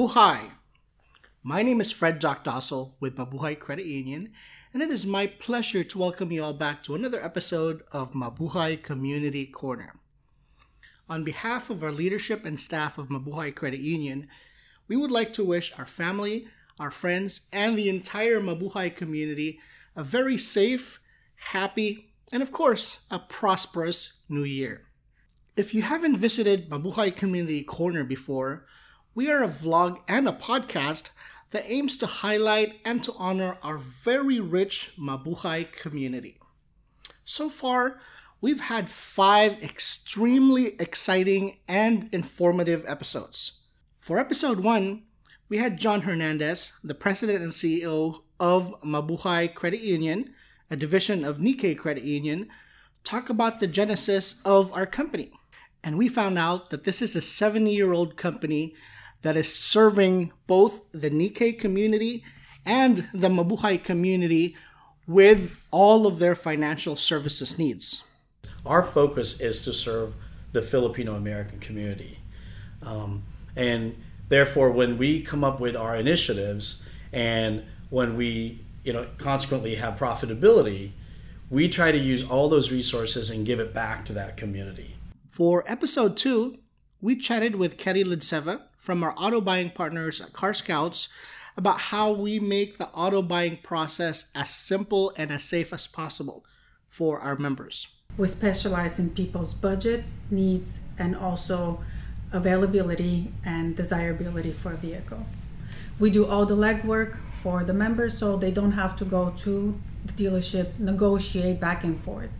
Mabuhay! My name is Fred Jock Dossel with Mabuhay Credit Union, and it is my pleasure to welcome you all back to another episode of Mabuhay Community Corner. On behalf of our leadership and staff of Mabuhay Credit Union, we would like to wish our family, our friends, and the entire Mabuhay community a very safe, happy, and of course, a prosperous new year. If you haven't visited Mabuhay Community Corner before, we are a vlog and a podcast that aims to highlight and to honor our very rich Mabuhay community. So far, we've had five extremely exciting and informative episodes. For episode one, we had John Hernandez, the president and CEO of Mabuhay Credit Union, a division of Nikkei Credit Union, talk about the genesis of our company. And we found out that this is a 70 year old company that is serving both the Nikkei community and the Mabuhay community with all of their financial services needs. Our focus is to serve the Filipino American community. Um, and therefore, when we come up with our initiatives and when we you know consequently have profitability, we try to use all those resources and give it back to that community. For episode two, we chatted with Kerry Lidseva from our auto buying partners at Car Scouts about how we make the auto buying process as simple and as safe as possible for our members. We specialize in people's budget, needs, and also availability and desirability for a vehicle. We do all the legwork for the members so they don't have to go to the dealership, negotiate back and forth.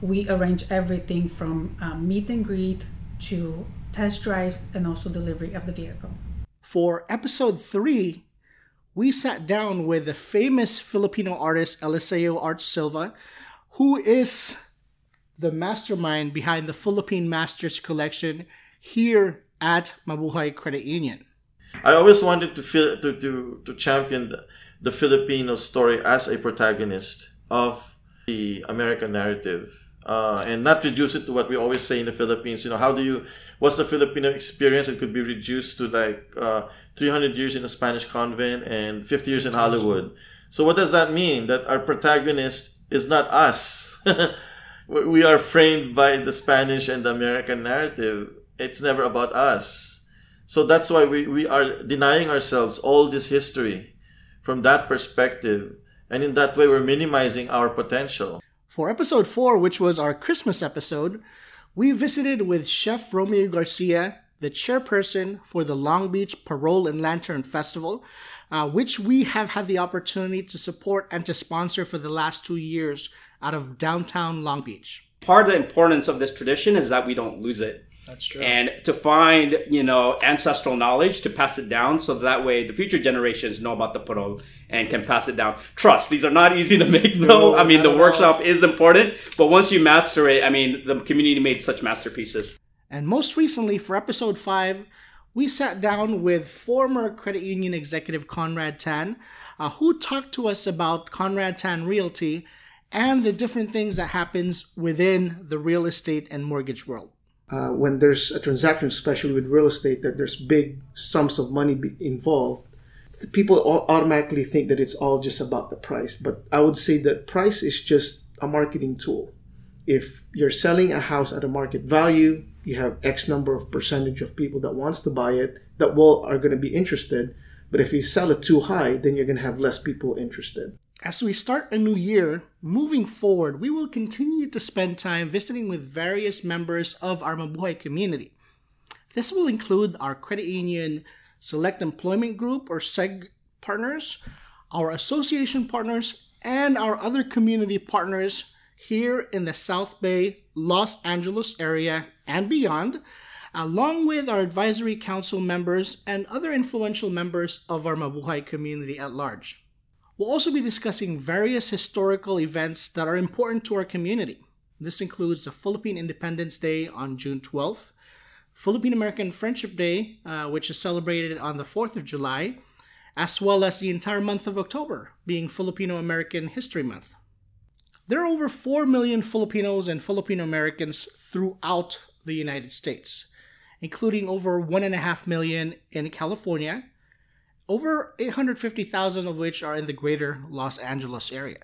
We arrange everything from um, meet and greet to test drives and also delivery of the vehicle. For episode three, we sat down with the famous Filipino artist Eliseo Art Silva, who is the mastermind behind the Philippine Masters collection here at Mabuhay Credit Union. I always wanted to feel to to, to champion the, the Filipino story as a protagonist of the American narrative. Uh, and not reduce it to what we always say in the Philippines. You know, how do you, what's the Filipino experience? It could be reduced to like uh, 300 years in a Spanish convent and 50 years in Hollywood. So what does that mean? That our protagonist is not us. we are framed by the Spanish and the American narrative. It's never about us. So that's why we, we are denying ourselves all this history from that perspective. And in that way, we're minimizing our potential. For episode 4, which was our Christmas episode, we visited with Chef Romeo Garcia, the chairperson for the Long Beach Parol and Lantern Festival, uh, which we have had the opportunity to support and to sponsor for the last two years out of downtown Long Beach. Part of the importance of this tradition is that we don't lose it. That's true. And to find, you know, ancestral knowledge to pass it down so that way the future generations know about the parol and can pass it down. Trust, these are not easy to make though. No, I mean, the workshop is important, but once you master it, I mean, the community made such masterpieces. And most recently, for episode 5, we sat down with former credit union executive Conrad Tan, uh, who talked to us about Conrad Tan Realty and the different things that happens within the real estate and mortgage world. Uh, when there's a transaction, especially with real estate, that there's big sums of money involved, people automatically think that it's all just about the price. But I would say that price is just a marketing tool. If you're selling a house at a market value, you have X number of percentage of people that wants to buy it that will are going to be interested. But if you sell it too high, then you're going to have less people interested. As we start a new year, moving forward, we will continue to spend time visiting with various members of our Mabuhay community. This will include our credit union select employment group or SEG partners, our association partners, and our other community partners here in the South Bay, Los Angeles area, and beyond, along with our advisory council members and other influential members of our Mabuhay community at large. We'll also be discussing various historical events that are important to our community. This includes the Philippine Independence Day on June 12th, Philippine American Friendship Day, uh, which is celebrated on the 4th of July, as well as the entire month of October, being Filipino American History Month. There are over 4 million Filipinos and Filipino Americans throughout the United States, including over 1.5 million in California, over 850,000 of which are in the greater Los Angeles area.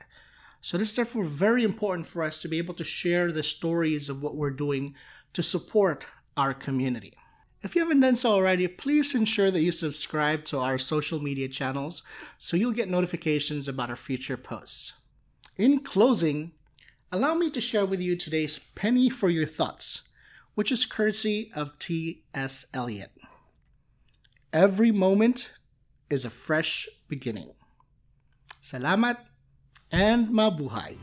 So it is therefore very important for us to be able to share the stories of what we're doing to support our community. If you haven't done so already, please ensure that you subscribe to our social media channels so you'll get notifications about our future posts. In closing, allow me to share with you today's penny for your thoughts, which is courtesy of T.S. Eliot. Every moment is a fresh beginning. Salamat and mabuhay.